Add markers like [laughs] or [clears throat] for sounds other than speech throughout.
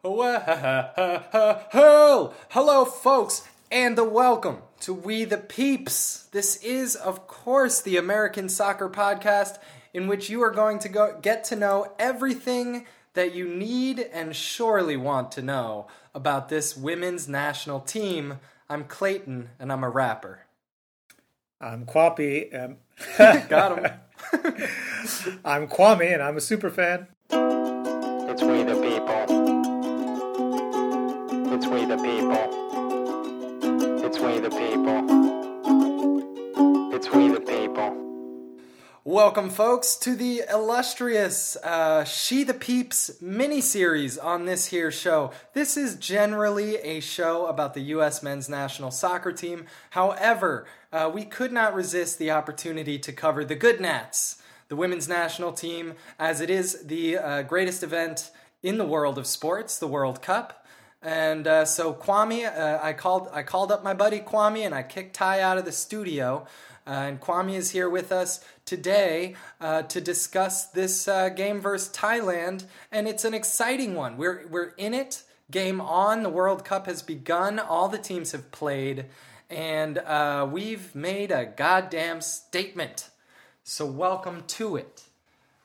[laughs] Hello, folks, and a welcome to We the Peeps. This is, of course, the American Soccer Podcast, in which you are going to go get to know everything that you need and surely want to know about this women's national team. I'm Clayton, and I'm a rapper. I'm Kwapi. Um, [laughs] Got him. [laughs] I'm Kwame, and I'm a super fan. Welcome, folks, to the illustrious uh, She the Peeps mini-series on this here show. This is generally a show about the U.S. men's national soccer team. However, uh, we could not resist the opportunity to cover the Good Nats, the women's national team, as it is the uh, greatest event in the world of sports, the World Cup. And uh, so Kwame, uh, I called I called up my buddy Kwame and I kicked Ty out of the studio. And Kwame is here with us today uh, to discuss this uh, game versus Thailand, and it's an exciting one. We're we're in it. Game on. The World Cup has begun. All the teams have played, and uh, we've made a goddamn statement. So welcome to it,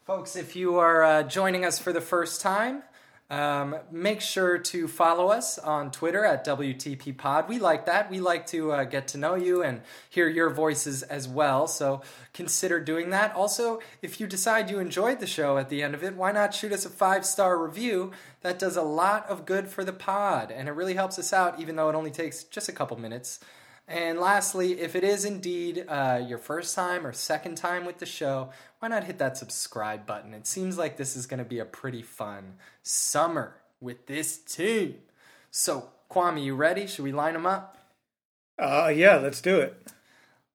folks. If you are uh, joining us for the first time. Um, make sure to follow us on Twitter at WTP Pod. We like that. We like to uh, get to know you and hear your voices as well. So consider doing that. Also, if you decide you enjoyed the show at the end of it, why not shoot us a five star review? That does a lot of good for the pod and it really helps us out, even though it only takes just a couple minutes. And lastly, if it is indeed uh, your first time or second time with the show, why not hit that subscribe button? It seems like this is going to be a pretty fun summer with this team. So, Kwame, you ready? Should we line them up? Uh, yeah, let's do it.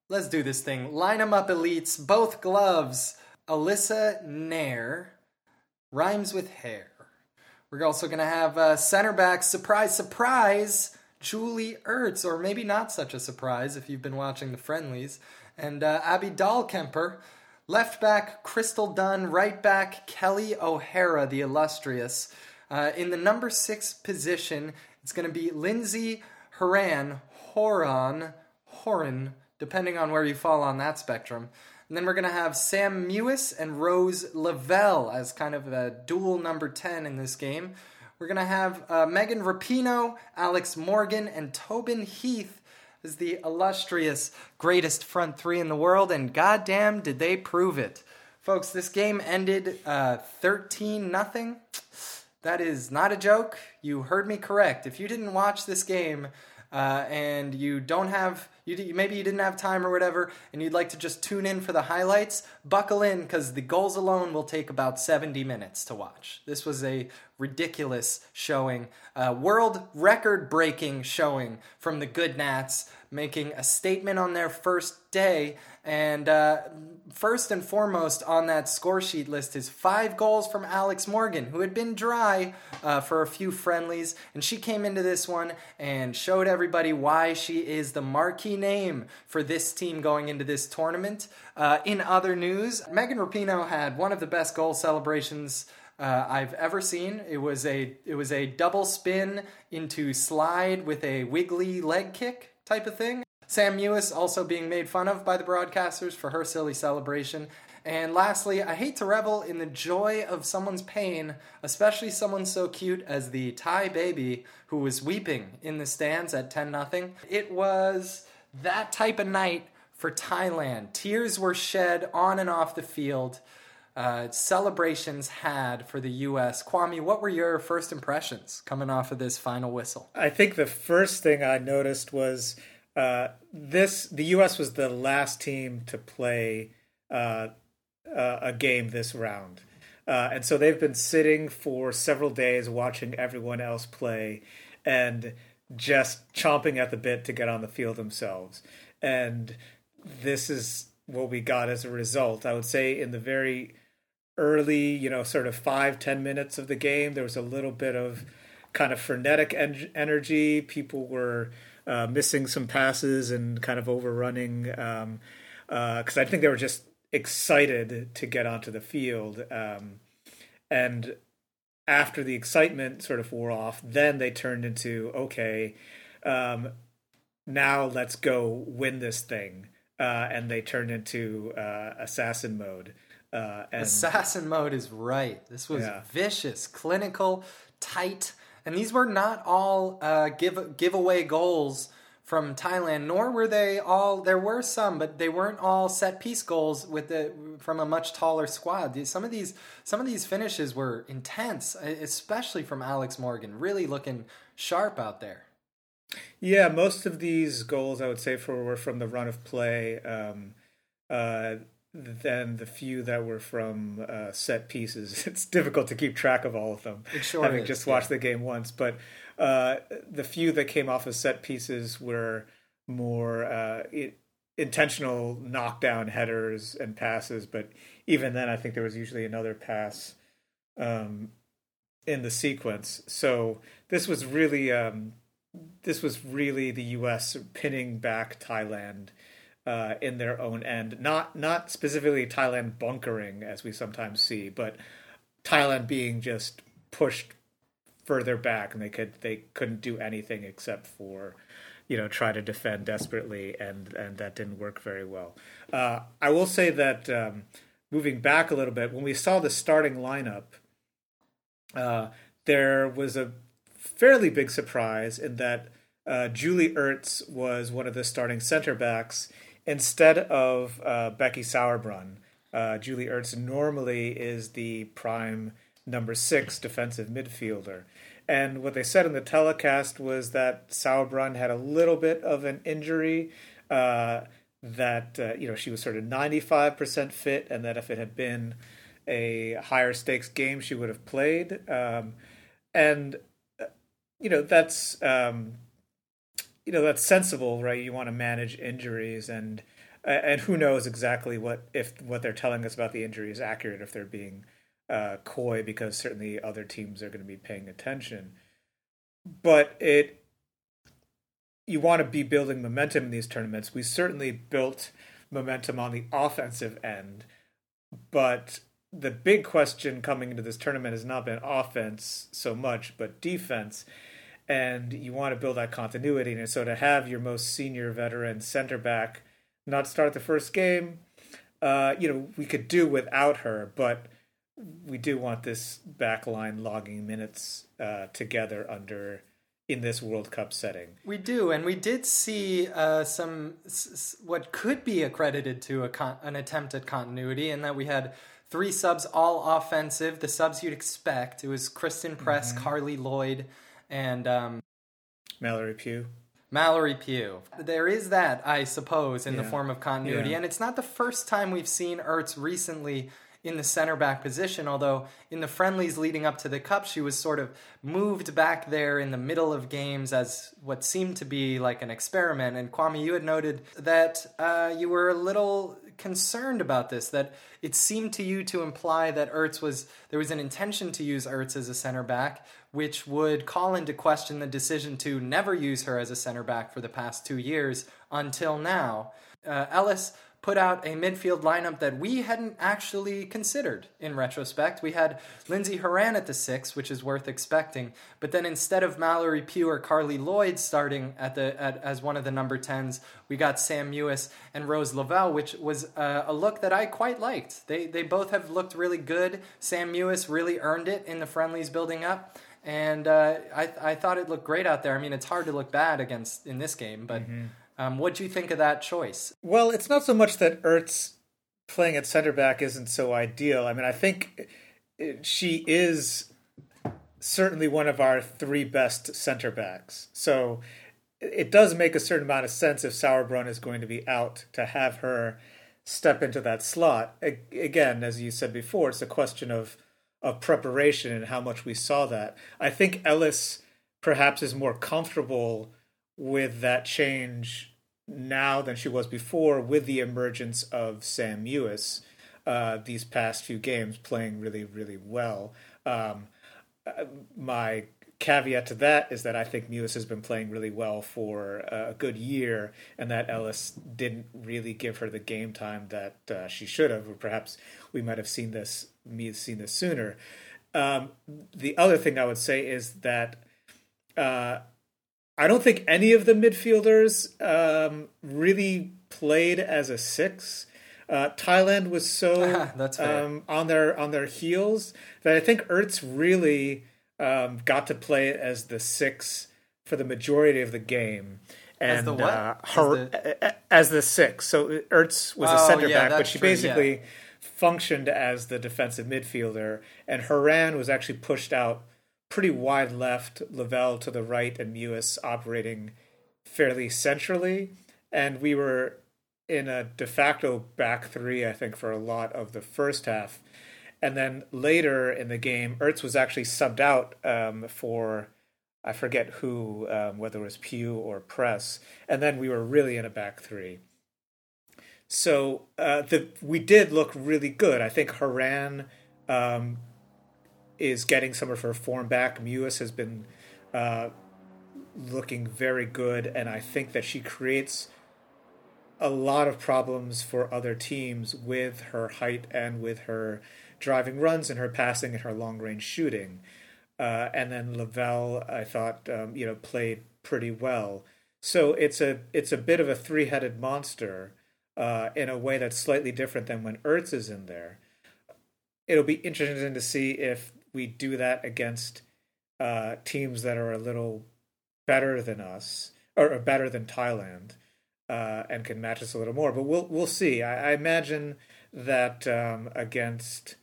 Let's do this thing. Line them up, elites. Both gloves. Alyssa Naeher rhymes with hair. We're also going to have uh, center back, surprise, surprise, Julie Ertz, or maybe not such a surprise if you've been watching the friendlies, and uh, Abby Dahlkemper. Left back, Crystal Dunn. Right back, Kelly O'Hara, the illustrious. Uh, in the number six position, it's going to be Lindsay Horan, Horan, Horan, depending on where you fall on that spectrum. And then we're going to have Sam Mewis and Rose Lavelle as kind of a dual number 10 in this game. We're going to have uh, Megan Rapinoe, Alex Morgan, and Tobin Heath as the illustrious greatest front three in the world, and goddamn did they prove it. Folks, this game ended uh, 13 nothing. That is not a joke. You heard me correct. If you didn't watch this game uh, and you don't have, you, maybe you didn't have time or whatever, and you'd like to just tune in for the highlights, buckle in because the goals alone will take about 70 minutes to watch. This was a ridiculous showing, uh, world record breaking showing from the Good Nats, making a statement on their first day. And uh, first and foremost on that score sheet list is five goals from Alex Morgan, who had been dry uh, for a few friendlies. And she came into this one and showed everybody why she is the marquee name for this team going into this tournament. Uh, in other news, Megan Rapinoe had one of the best goal celebrations uh, I've ever seen. It was a it was a double spin into slide with a wiggly leg kick type of thing. Sam Mewis also being made fun of by the broadcasters for her silly celebration. And lastly, I hate to revel in the joy of someone's pain, especially someone so cute as the Thai baby who was weeping in the stands at 10 0. It was that type of night for Thailand. Tears were shed on and off the field. Uh, celebrations had for the U.S. Kwame, what were your first impressions coming off of this final whistle? I think the first thing I noticed was uh, this: the U.S. was the last team to play uh, uh, a game this round, uh, and so they've been sitting for several days watching everyone else play, and just chomping at the bit to get on the field themselves. And this is what we got as a result. I would say in the very early, you know, sort of five ten minutes of the game, there was a little bit of kind of frenetic en- energy. People were uh, missing some passes and kind of overrunning because um, uh, I think they were just excited to get onto the field. Um, and after the excitement sort of wore off, then they turned into okay, um, now let's go win this thing, uh, and they turned into uh, assassin mode. Uh, and Assassin mode is right. This was Yeah. vicious, clinical, tight, and these were not all uh, give giveaway goals from Thailand. Nor were they all. There were some, but they weren't all set piece goals with the from a much taller squad. Some of these some of these finishes were intense, especially from Alex Morgan. Really looking sharp out there. Yeah, most of these goals I would say for were from the run of play. Um, uh, then the few that were from uh, set pieces. [laughs] It's difficult to keep track of all of them. It sure having is, just yeah. watched the game once, but uh, the few that came off of set pieces were more uh, i intentional knockdown headers and passes. But even then, I think there was usually another pass um, in the sequence. So this was really um, this was really the U.S. pinning back Thailand uh, in their own end. Not not specifically Thailand bunkering as we sometimes see, but Thailand being just pushed further back, and they could they couldn't do anything except for you know try to defend desperately, and and that didn't work very well. Uh, I will say that um, moving back a little bit, when we saw the starting lineup, uh, there was a fairly big surprise in that uh, Julie Ertz was one of the starting center backs instead of uh, Becky Sauerbrunn. Uh, Julie Ertz normally is the prime number six defensive midfielder. And what they said in the telecast was that Sauerbrunn had a little bit of an injury, uh, that uh, you know she was sort of 95% fit, and that if it had been a higher stakes game, she would have played. Um, and uh, you know that's um, you know that's sensible, right? You want to manage injuries, and and who knows exactly what if what they're telling us about the injury is accurate, if they're being uh, coy, because certainly other teams are going to be paying attention. But it you want to be building momentum in these tournaments. We certainly built momentum on the offensive end, but the big question coming into this tournament has not been offense so much, but defense. And you want to build that continuity. And so to have your most senior veteran center back not start the first game, uh, you know, we could do without her, but we do want this back line logging minutes uh, together under in this World Cup setting. We do, and we did see uh, some s- what could be accredited to a con- an attempt at continuity, in that we had three subs, all offensive. The subs you'd expect. It was Christen Press, Carli Lloyd, and um, Mallory Pugh. Mallory Pugh. There is that, I suppose, in the form of continuity. Yeah. And it's not the first time we've seen Ertz recently in the center back position, although in the friendlies leading up to the Cup, she was sort of moved back there in the middle of games as what seemed to be like an experiment. And Kwame, you had noted that uh, you were a little concerned about this, that it seemed to you to imply that Ertz was, there was an intention to use Ertz as a center back, which would call into question the decision to never use her as a center back for the past two years until now. Uh, Ellis put out a midfield lineup that we hadn't actually considered in retrospect. We had Lindsay Horan at the six, which is worth expecting, but then instead of Mallory Pugh or Carli Lloyd starting at the at, as one of the number tens, we got Sam Mewis and Rose Lavelle, which was uh, a look that I quite liked. They they both have looked really good. Sam Mewis really earned it in the friendlies building up. And uh, I, I thought it looked great out there. I mean, it's hard to look bad against in this game, but um, what do you think of that choice? Well, it's not so much that Ertz playing at center back isn't so ideal. I mean, I think she is certainly one of our three best center backs. So it does make a certain amount of sense if Sauerbrunn is going to be out to have her step into that slot. Again, as you said before, it's a question of of preparation and how much we saw that. I think Ellis perhaps is more comfortable with that change now than she was before with the emergence of Sam Mewis uh, these past few games playing really, really well. Um, uh, my caveat to that is that I think Mewis has been playing really well for a good year, and that Ellis didn't really give her the game time that uh, she should have, or perhaps we might have seen this me seen this sooner. um, the other thing I would say is that uh, I don't think any of the midfielders um, really played as a six. Uh, Thailand was so [laughs] um, on their on their heels that I think Ertz really um, got to play as the six for the majority of the game. And the what? Uh, As the- as the six. So Ertz was a Oh, center yeah, back, but she true, yeah. basically functioned as the defensive midfielder. And Horan was actually pushed out pretty wide left, Lavelle to the right, and Mewis operating fairly centrally. And we were in a de facto back three, I think, for a lot of the first half. And then later in the game, Ertz was actually subbed out um, for I forget who, um, whether it was Pugh or Press, and then we were really in a back three. So uh, the we did look really good. I think Horan um, is getting some of her form back. Mewis has been uh, looking very good, and I think that she creates a lot of problems for other teams with her height and with her driving runs and her passing and her long range shooting. Uh, and then Lavelle, I thought, um, you know, played pretty well. So it's a it's a bit of a three headed monster uh, in a way that's slightly different than when Ertz is in there. It'll be interesting to see if we do that against uh, teams that are a little better than us or, or better than Thailand uh, and can match us a little more. But we'll we'll see. I, I imagine that um, against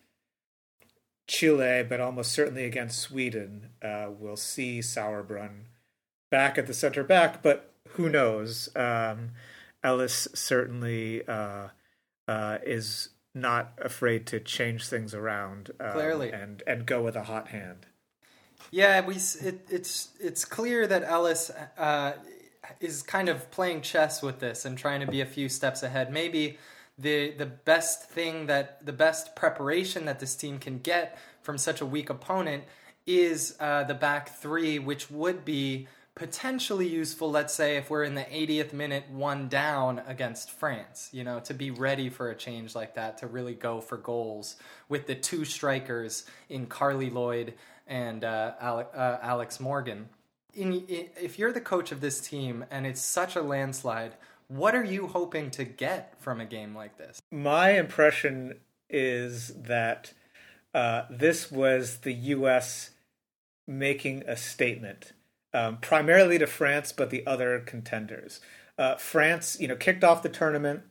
Chile, but almost certainly against Sweden, uh, we'll see Sauerbrunn back at the center back. But who knows? Um, Ellis certainly uh, uh, is not afraid to change things around um, Clearly. and and go with a hot hand. Yeah, we it, it's it's clear that Ellis uh, is kind of playing chess with this and trying to be a few steps ahead. Maybe the the best thing that the best preparation that this team can get from such a weak opponent is uh, the back three, which would be potentially useful. Let's say if we're in the 80th minute, one down against France, you know, to be ready for a change like that, to really go for goals with the two strikers in Carli Lloyd and uh, uh, Alex Morgan. In, i if you're the coach of this team and it's such a landslide, what are you hoping to get from a game like this? My impression is that uh, this was the U.S. making a statement, um, primarily to France, but the other contenders. Uh, France, you know, kicked off the tournament.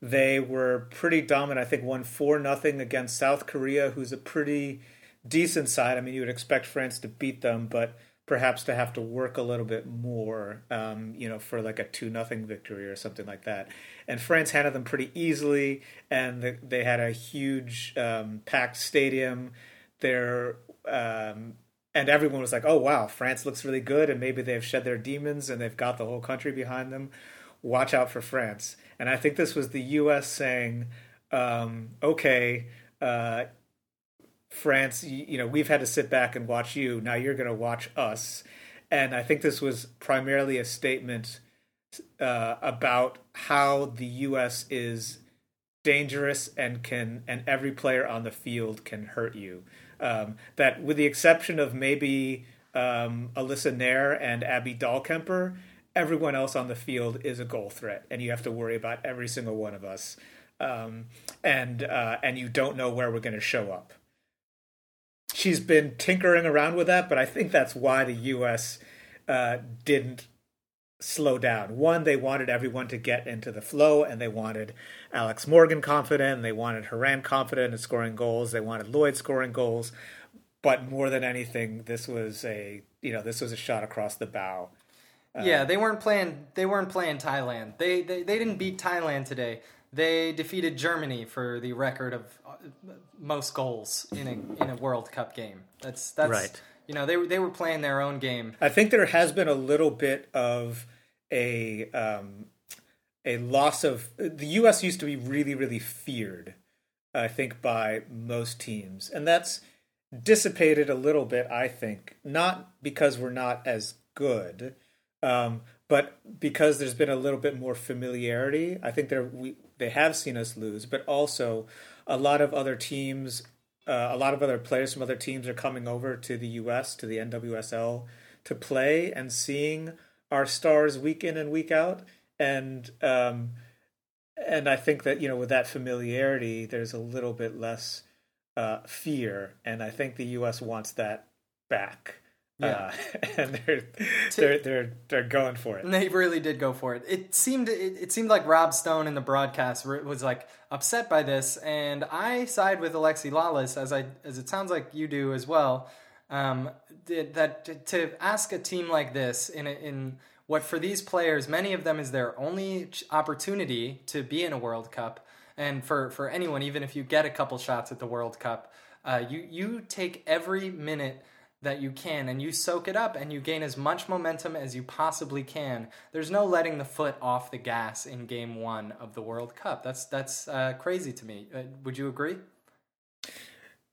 They were pretty dominant. I think won four nothing against South Korea, who's a pretty decent side. I mean, you would expect France to beat them, but perhaps to have to work a little bit more, um, you know, for like a two nothing victory or something like that. And France handled them pretty easily, and the, they had a huge um, packed stadium. There, um, and everyone was like, "Oh wow, France looks really good, and maybe they've shed their demons and they've got the whole country behind them. Watch out for France." And I think this was the U.S. saying, um, "Okay." Uh, France, you, you know, we've had to sit back and watch you. Now you're going to watch us. And I think this was primarily a statement uh, about how the U.S. is dangerous and can, and every player on the field can hurt you. Um, that, with the exception of maybe um, Alyssa Naeher and Abby Dahlkemper, everyone else on the field is a goal threat, and you have to worry about every single one of us. Um, and uh, and you don't know where we're going to show up she's been tinkering around with that, but I think that's why the U.S. Uh, didn't slow down. One, they wanted everyone to get into the flow, and they wanted Alex Morgan confident, and they wanted Horan confident in scoring goals. They wanted Lloyd scoring goals, but more than anything, this was a you know this was a shot across the bow. yeah, they weren't playing. They weren't playing Thailand. They, they they didn't beat Thailand today. They defeated Germany for the record of uh, most goals in a in a World Cup game. That's that's Right. You know, they were- they were playing their own game. I think there has been a little bit of a um, a loss of the U.S. used to be really really feared. I think by most teams, and that's dissipated a little bit. I think not because we're not as good, um, but because there's been a little bit more familiarity. I think we they have seen us lose, but also a lot of other teams uh, a lot of other players from other teams are coming over to the U.S. to the NWSL to play and seeing our stars week in and week out, and um, and I think that you know with that familiarity, there's a little bit less uh, fear, and I think the U.S. wants that back. Yeah. Uh, [laughs] and they're they're they're they're going for it. They really did go for it. It seemed it, it seemed like Rob Stone in the broadcast was like upset by this, and I side with Alexi Lalas as I as it sounds like you do as well. Um, that, that to ask a team like this in a, in what for these players, many of them is their only opportunity to be in a World Cup, and for for anyone, even if you get a couple shots at the World Cup, uh, you you take every minute that you can and you soak it up and you gain as much momentum as you possibly can. There's no letting the foot off the gas in game 1 of the World Cup. That's that's uh, crazy to me. Uh, would you agree?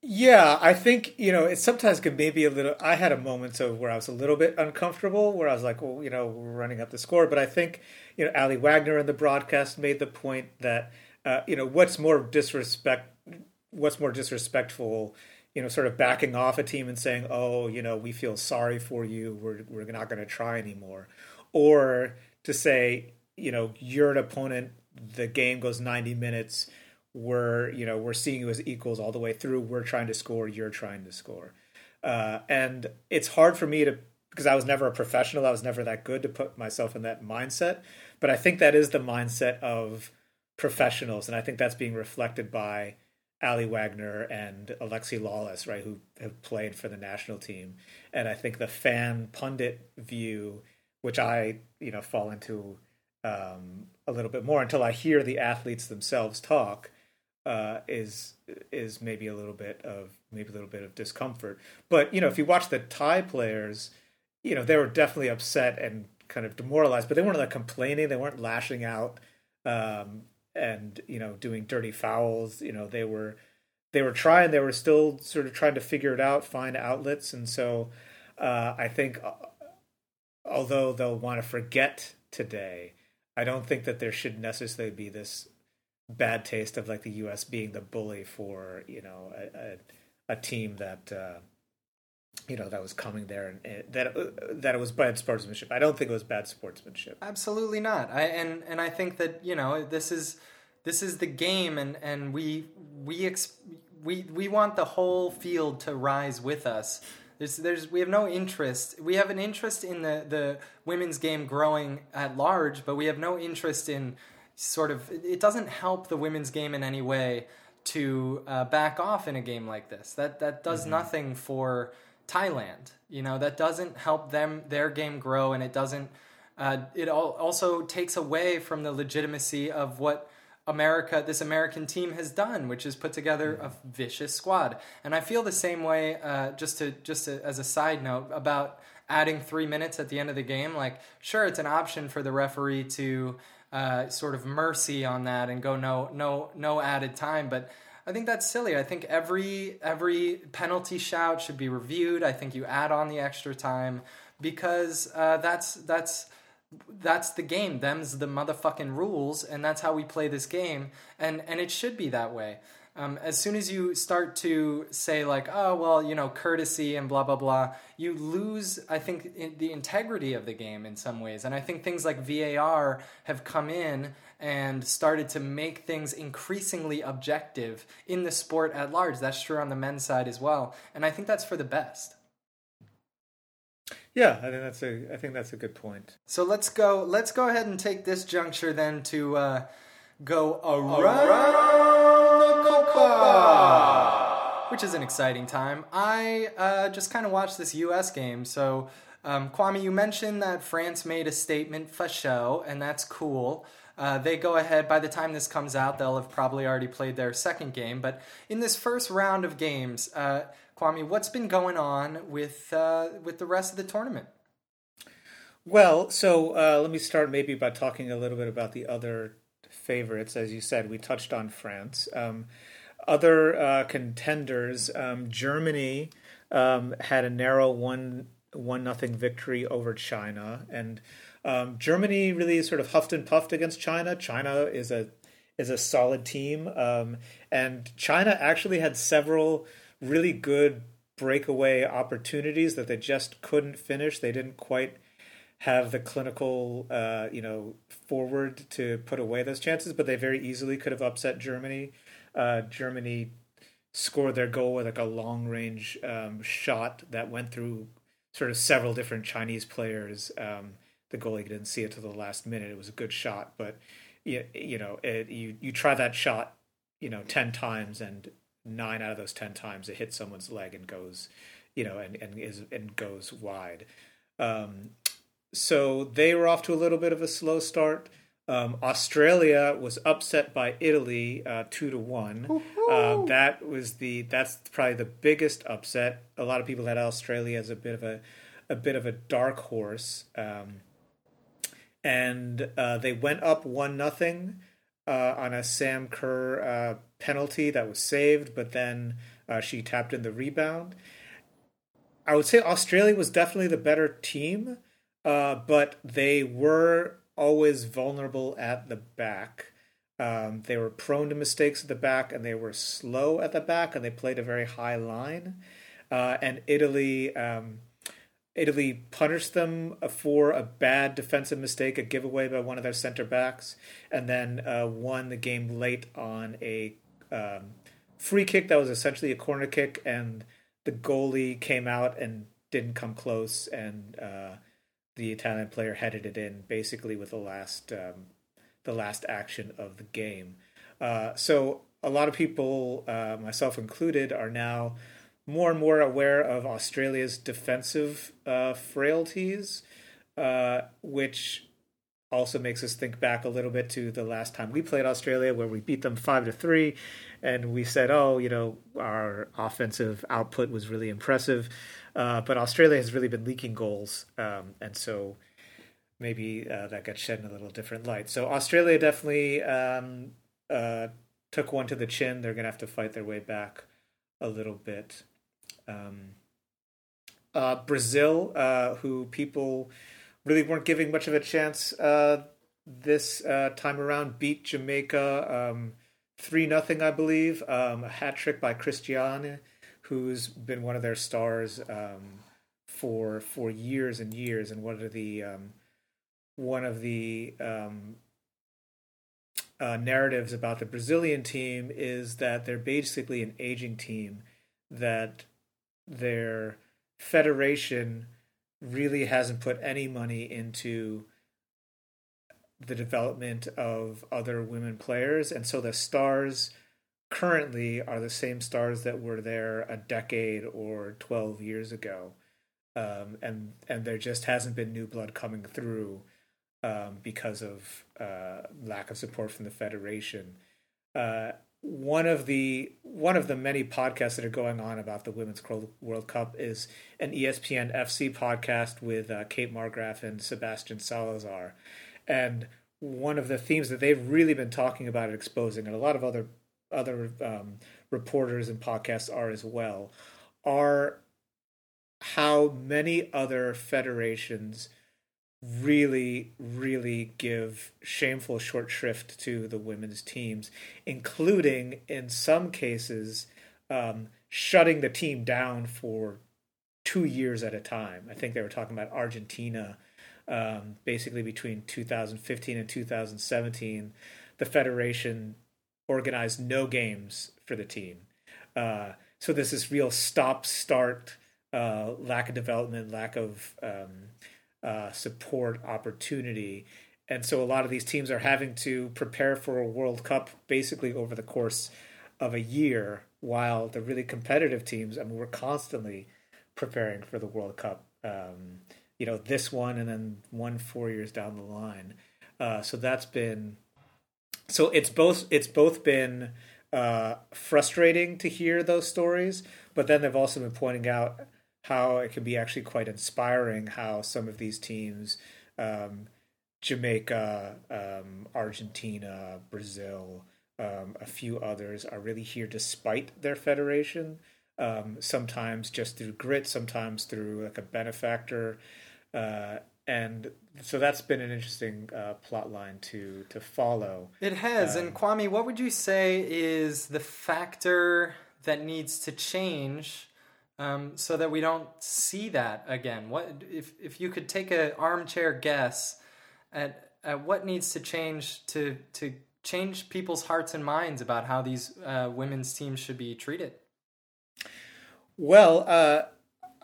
Yeah, I think you know it sometimes can maybe a little. I had a moment of where I was a little bit uncomfortable, where I was like, well, you know, we're running up the score. But I think you know, Aly Wagner in the broadcast made the point that uh, you know what's more disrespect, what's more disrespectful, you know, sort of backing off a team and saying, oh, you know, we feel sorry for you, we're we're not going to try anymore, or to say, you know, you're an opponent, the game goes ninety minutes. We're you know we're seeing you as equals all the way through. We're trying to score. You're trying to score. Uh, and it's hard for me to because i was never a professional. I was never that good to put myself in that mindset. But i think that is the mindset of professionals and i think that's being reflected by aly wagner and alexi lalas right who have played for the national team and i think the fan pundit view which i you know fall into um, a little bit more until i hear the athletes themselves talk uh, is is maybe a little bit of maybe a little bit of discomfort. But you know, if you watch the Thai players, you know they were definitely upset and kind of demoralized, but they weren't like complaining. They weren't lashing out um, and you know doing dirty fouls. You know they were they were trying. They were still sort of trying to figure it out, find outlets, and so uh, I think uh, although they'll want to forget today. I don't think that there should necessarily be this bad taste of like the U.S. being the bully for you know a, a, a team that uh, you know that was coming there and, and that uh, that it was bad sportsmanship. I don't think it was bad sportsmanship. Absolutely not. I and and I think that you know this is this is the game, and and we we ex, we we want the whole field to rise with us. There's, there's, we have no interest. We have an interest in the, the women's game growing at large, but we have no interest in sort of it doesn't help the women's game in any way to uh, back off in a game like this. That that does mm-hmm. nothing for Thailand. You know that doesn't help them their game grow, and it doesn't. Uh, it also takes away from the legitimacy of what America, this American team has done, which is put together a vicious squad. And I feel the same way. Uh, just to just to, as a side note about adding three minutes at the end of the game. Like, sure, it's an option for the referee to uh, sort of mercy on that and go no no no added time. But I think that's silly. I think every every penalty shout should be reviewed. I think you add on the extra time because uh, that's that's that's the game. Them's the motherfucking rules, and that's how we play this game. And and it should be that way. Um, as soon as you start to say like, oh well, you know, courtesy and blah blah blah, you lose, I think, in the integrity of the game in some ways. And I think things like VAR have come in and started to make things increasingly objective in the sport at large. That's true on the men's side as well, and I think that's for the best. Yeah, I think that's a I think that's a good point. So let's go. Let's go ahead and take this juncture then to uh, go around, around the Copa, which is an exciting time. I uh, just kind of watched this U.S. game, so. Um, Kwame, you mentioned that France made a statement for show, and that's cool. Uh, they go ahead, by the time this comes out, they'll have probably already played their second game. But in this first round of games, uh, Kwame, what's been going on with uh, with the rest of the tournament? Well, so uh, let me start maybe by talking a little bit about the other favorites. As you said, we touched on France. Um, other uh, contenders, um, Germany um, had a narrow one one nothing victory over China, and um, Germany really sort of huffed and puffed against China. China is a is a solid team. Um, and China actually had several really good breakaway opportunities that they just couldn't finish. They didn't quite have the clinical, uh, you know, forward to put away those chances, but they very easily could have upset Germany. Uh, Germany scored their goal with like a long range um, shot that went through sort of several different Chinese players. Um, the goalie didn't see it to the last minute. It was a good shot, but you, you know, it, you you try that shot, you know, ten times, and nine out of those ten times it hits someone's leg and goes, you know, and and is and goes wide. Um, so they were off to a little bit of a slow start. Um, Australia was upset by Italy uh, two to one. Uh, that was the that's probably the biggest upset. A lot of people had Australia as a bit of a a bit of a dark horse, um, and uh, they went up one nothing uh, on a Sam Kerr uh, penalty that was saved, but then uh, she tapped in the rebound. I would say Australia was definitely the better team, but they were always vulnerable at the back. Um, they were prone to mistakes at the back, and they were slow at the back, and they played a very high line. Uh, and Italy, um, Italy punished them for a bad defensive mistake, a giveaway by one of their center backs, and then uh, won the game late on a um, free kick that was essentially a corner kick, and the goalie came out and didn't come close, and uh, the Italian player headed it in basically with the last um, the last action of the game. Uh, so a lot of people, uh, myself included, are now more and more aware of Australia's defensive uh, frailties, uh, which also makes us think back a little bit to the last time we played Australia, where we beat them five to three, and we said, "Oh, you know, our offensive output was really impressive." Uh, but Australia has really been leaking goals, um, and so maybe uh, that got shed in a little different light. So Australia definitely um, uh, took one to the chin. They're going to have to fight their way back a little bit. Um, uh, Brazil, uh, who people really weren't giving much of a chance uh, this time around, beat Jamaica um, three nothing, I believe. Um, a hat trick by Cristiane who's been one of their stars um, for for years and years, and one of the um, one of the um, uh, narratives about the Brazilian team is that they're basically an aging team that their federation really hasn't put any money into the development of other women players and so the stars currently are the same stars that were there a decade or 12 years ago. Um, and and there just hasn't been new blood coming through um, because of uh, lack of support from the federation. Uh, one of the one of the many podcasts that are going on about the Women's World Cup is an ESPN FC podcast with uh, Kate Markgraf and Sebastian Salazar, and one of the themes that they've really been talking about and exposing, and a lot of other other um, reporters and podcasts are as well, are how many other federations really, really give shameful short shrift to the women's teams, including in some cases um, shutting the team down for two years at a time. I think they were talking about Argentina. Um, basically, between 2015 and 2017, the federation organized no games for the team. Uh, so there's this real stop start, uh, lack of development, lack of um, uh, support opportunity. And so a lot of these teams are having to prepare for a World Cup basically over the course of a year, while the really competitive teams, I mean, we're constantly preparing for the World Cup. Um, you know, this one and then one four years down the line. Uh, so that's been so it's both it's both been uh, frustrating to hear those stories, but then they've also been pointing out how it can be actually quite inspiring how some of these teams, um, Jamaica, um, Argentina, Brazil, um, a few others, are really here despite their federation. Um, sometimes just through grit, sometimes through like a benefactor, uh, and so that's been an interesting uh, plot line to to follow. It has. and Kwame, what would you say is the factor that needs to change um, so that we don't see that again? What if if you could take an armchair guess at at what needs to change to to change people's hearts and minds about how these uh, women's teams should be treated? Well, uh,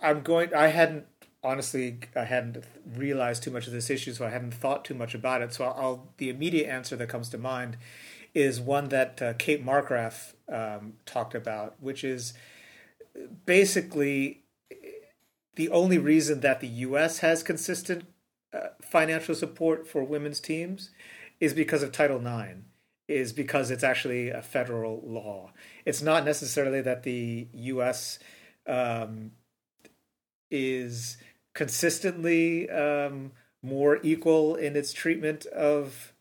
I'm going. I hadn't honestly. I hadn't realized too much of this issue, so I hadn't thought too much about it. So I'll. The immediate answer that comes to mind is one that uh, Kate Markgraf um, talked about, which is basically the only reason that the U.S. has consistent uh, financial support for women's teams is because of Title IX. Is because it's actually a federal law. It's not necessarily that the U.S. Um, is consistently um, more equal in its treatment of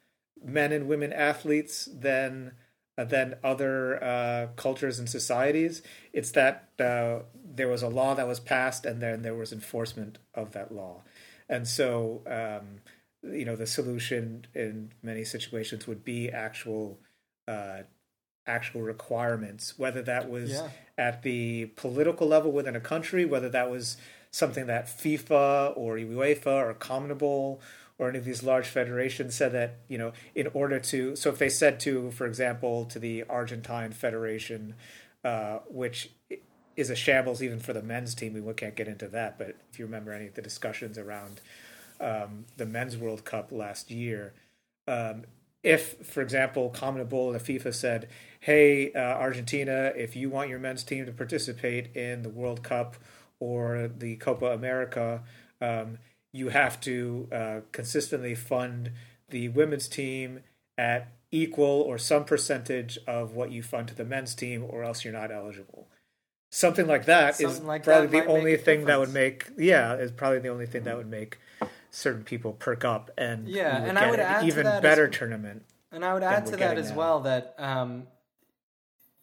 men and women athletes than uh, than other uh, cultures and societies. It's that uh, there was a law that was passed, and then there was enforcement of that law, and so um, you know the solution in many situations would be actual uh, actual requirements, whether that was Yeah. At the political level within a country, whether that was something that FIFA or UEFA or CONMEBOL or any of these large federations said that you know in order to so if they said to for example to the Argentine Federation, uh, which is a shambles even for the men's team. We can't get into that, but if you remember any of the discussions around um, the men's World Cup last year, um, if, for example, CONMEBOL and FIFA said, "Hey, uh, Argentina, if you want your men's team to participate in the World Cup or the Copa America, um, you have to uh, consistently fund the women's team at equal or some percentage of what you fund to the men's team, or else you're not eligible." Something like that is Something like probably that the only thing that would make yeah is probably the only thing that would make certain people perk up and Yeah, and I would an add even that as- better tournament. And I would add to that as now. well that um,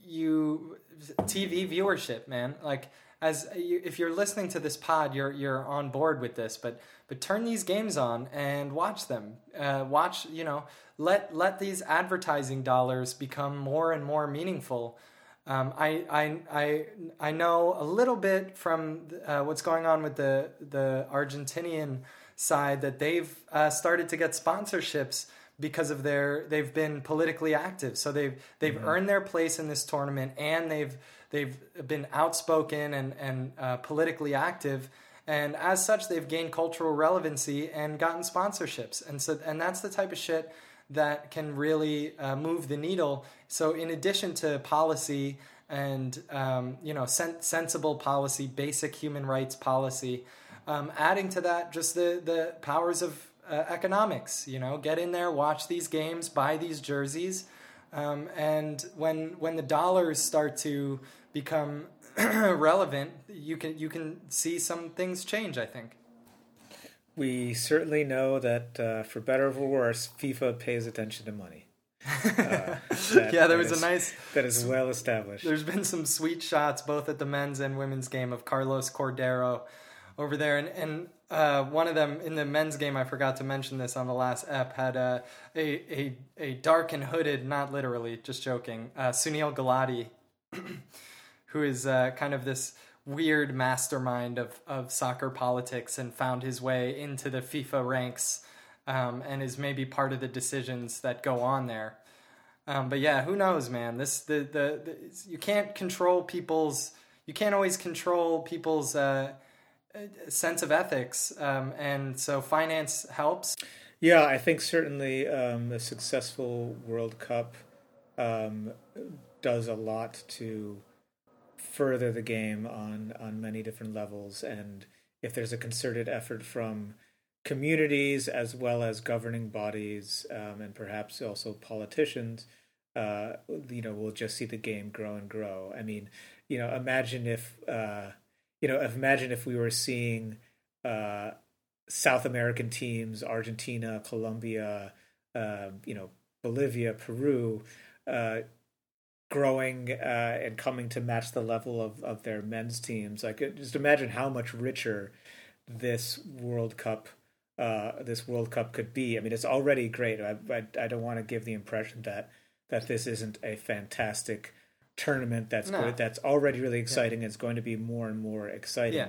you TV viewership, man. Like as you, if you're listening to this pod, you're you're on board with this. But but turn these games on and watch them. Uh, watch you know let let these advertising dollars become more and more meaningful. Um, I, I I I know a little bit from uh, what's going on with the the Argentinian side that they've uh, started to get sponsorships because of their they've been politically active. So they've they've earned their place in this tournament and they've they've been outspoken and and uh, politically active. And as such, they've gained cultural relevancy and gotten sponsorships. And so, and that's the type of shit that can really uh, move the needle. So, in addition to policy and um, you know sen- sensible policy, basic human rights policy, um, adding to that just the the powers of uh, economics. You know, get in there, watch these games, buy these jerseys, um, and when when the dollars start to become [clears throat] relevant, you can you can see some things change. I think. We certainly know that uh, for better or for worse, FIFA pays attention to money. [laughs] Uh, Yeah, there was a nice. that is well established. There's been some sweet shots both at the men's and women's game of Carlos Cordeiro over there, and and uh, one of them in the men's game, I forgot to mention this on the last ep, had uh, a a a dark and hooded, not literally, just joking, uh, Sunil Gulati, [clears throat] who is uh, kind of this weird mastermind of of soccer politics and found his way into the FIFA ranks. Um, and is maybe part of the decisions that go on there. Um, but yeah, who knows, man? This the, the the you can't control people's you can't always control people's uh, sense of ethics, um, and so finance helps. Yeah, I think certainly um, a successful World Cup um, does a lot to further the game on on many different levels, and if there's a concerted effort from communities as well as governing bodies um, and perhaps also politicians, uh, you know, we'll just see the game grow and grow. I mean, you know, imagine if uh, you know, imagine if we were seeing. Uh, South American teams, Argentina, Colombia, uh, you know, Bolivia, Peru, uh, growing uh, and coming to match the level of, of their men's teams. Like, just imagine how much richer this World Cup uh, this World Cup could be. I mean, it's already great. I, I, I don't want to give the impression that that this isn't a fantastic tournament that's No. good, that's already really exciting. It's going to be more and more exciting. Yeah.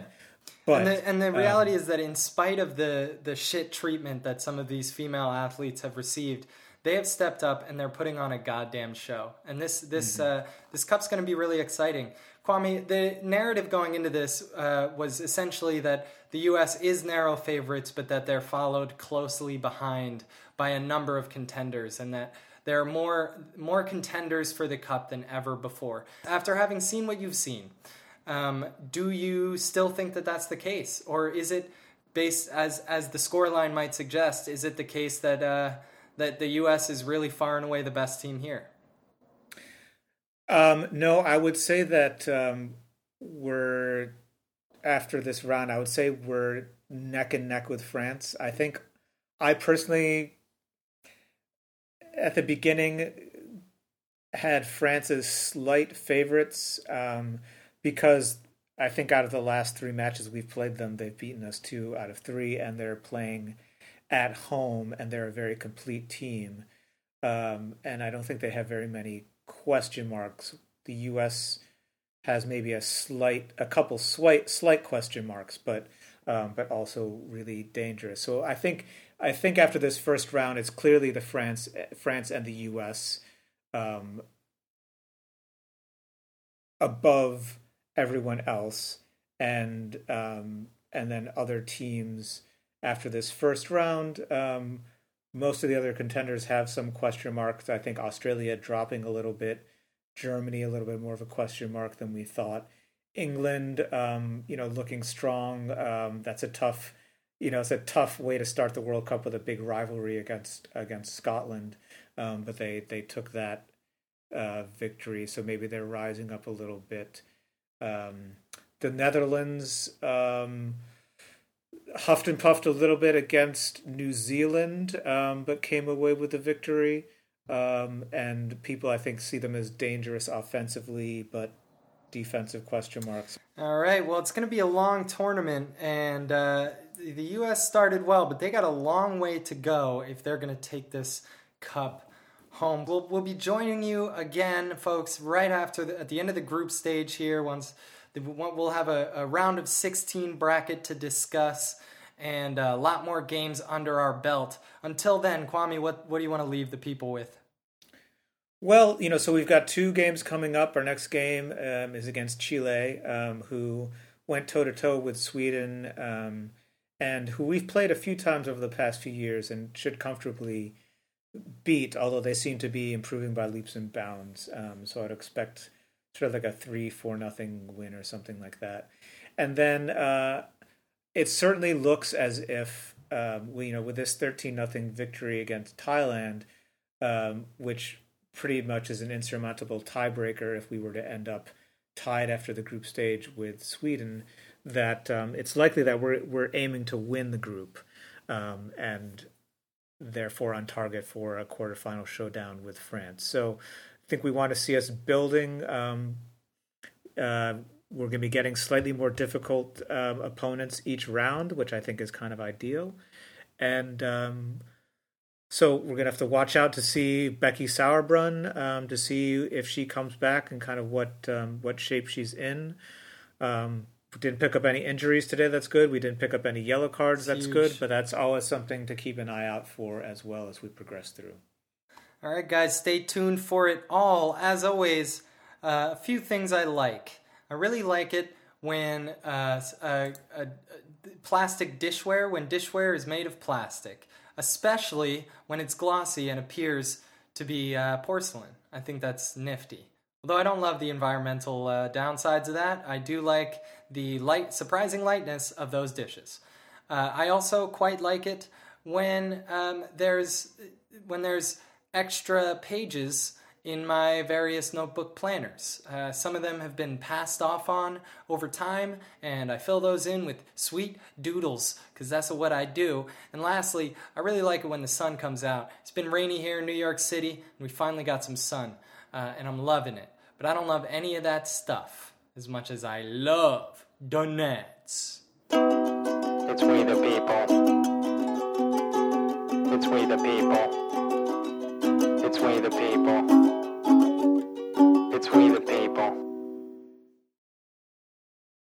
But and the, and the um, reality is that in spite of the the shit treatment that some of these female athletes have received, they have stepped up and they're putting on a goddamn show. And this this Mm-hmm. uh, this cup's going to be really exciting. Kwame, the narrative going into this uh, was essentially that the U.S. is narrow favorites, but that they're followed closely behind by a number of contenders, and that there are more more contenders for the cup than ever before. After having seen what you've seen, um, do you still think that that's the case, or is it based as as the scoreline might suggest? Is it the case that uh, that the U.S. is really far and away the best team here? Um, no, I would say that um, we're after this round. I would say we're neck and neck with France. I think I personally, at the beginning, had France as slight favorites um, because I think out of the last three matches we've played them, they've beaten us two out of three, and they're playing at home, and they're a very complete team. Um, and I don't think they have very many question marks. The U.S. has maybe a slight, a couple slight, slight question marks, but um, but also really dangerous. So I think I think after this first round, it's clearly the France, France and the U.S. Um, above everyone else, and um, and then other teams after this first round. Um, most of the other contenders have some question marks. I think Australia dropping a little bit, Germany a little bit more of a question mark than we thought. England, um, you know, looking strong. Um, that's a tough, you know, it's a tough way to start the World Cup with a big rivalry against against Scotland. Um, but they they took that uh, victory, so maybe they're rising up a little bit. Um, the Netherlands. Um, huffed and puffed a little bit against New Zealand, um, but came away with the victory. Um, and people, I think, see them as dangerous offensively, but defensive question marks. All right. Well, it's going to be a long tournament, and uh, the U.S. started well, but they got a long way to go if they're going to take this cup home. We'll, we'll be joining you again, folks, right after the, at the end of the group stage here. Once the, we'll have a, a round of 16 bracket to discuss. And a lot more games under our belt. Until then, Kwame, what, what do you want to leave the people with? Well, you know, so we've got two games coming up. Our next game um, is against Chile, um, who went toe to toe with Sweden, um, and who we've played a few times over the past few years and should comfortably beat. Although they seem to be improving by leaps and bounds, um, so I'd expect sort of like a three, four nothing win or something like that. And then uh, it certainly looks as if um, we, you know, with this thirteen nothing victory against Thailand, um, which pretty much is an insurmountable tiebreaker if we were to end up tied after the group stage with Sweden, that um, it's likely that we're we're aiming to win the group, um, and therefore on target for a quarterfinal showdown with France. So I think we want to see us building. Um, uh, we're going to be getting slightly more difficult um, opponents each round, which I think is kind of ideal, and um, so we're gonna have to watch out to see Becky Sauerbrunn um, to see if she comes back and kind of what um, what shape she's in. Um, didn't pick up any injuries today. That's good. We didn't pick up any yellow cards. That's Huge. good. But that's always something to keep an eye out for as well as we progress through. All right, guys, stay tuned for it all. As always, uh, a few things I like. I really like it when uh, a, a, a plastic dishware, when dishware is made of plastic, especially when it's glossy and appears to be uh, porcelain. I think that's nifty. Although I don't love the environmental uh, downsides of that, I do like the light, surprising lightness of those dishes. Uh, I also quite like it when um, there's when there's extra pages in my various notebook planners. Uh, some of them have been passed off on over time, and I fill those in with sweet doodles because that's what I do. And lastly, I really like it when the sun comes out. It's been rainy here in New York City, and we finally got some sun, uh, and I'm loving it. But I don't love any of that stuff as much as I love donuts. It's we the people. It's we the people. It's we the people. It's we the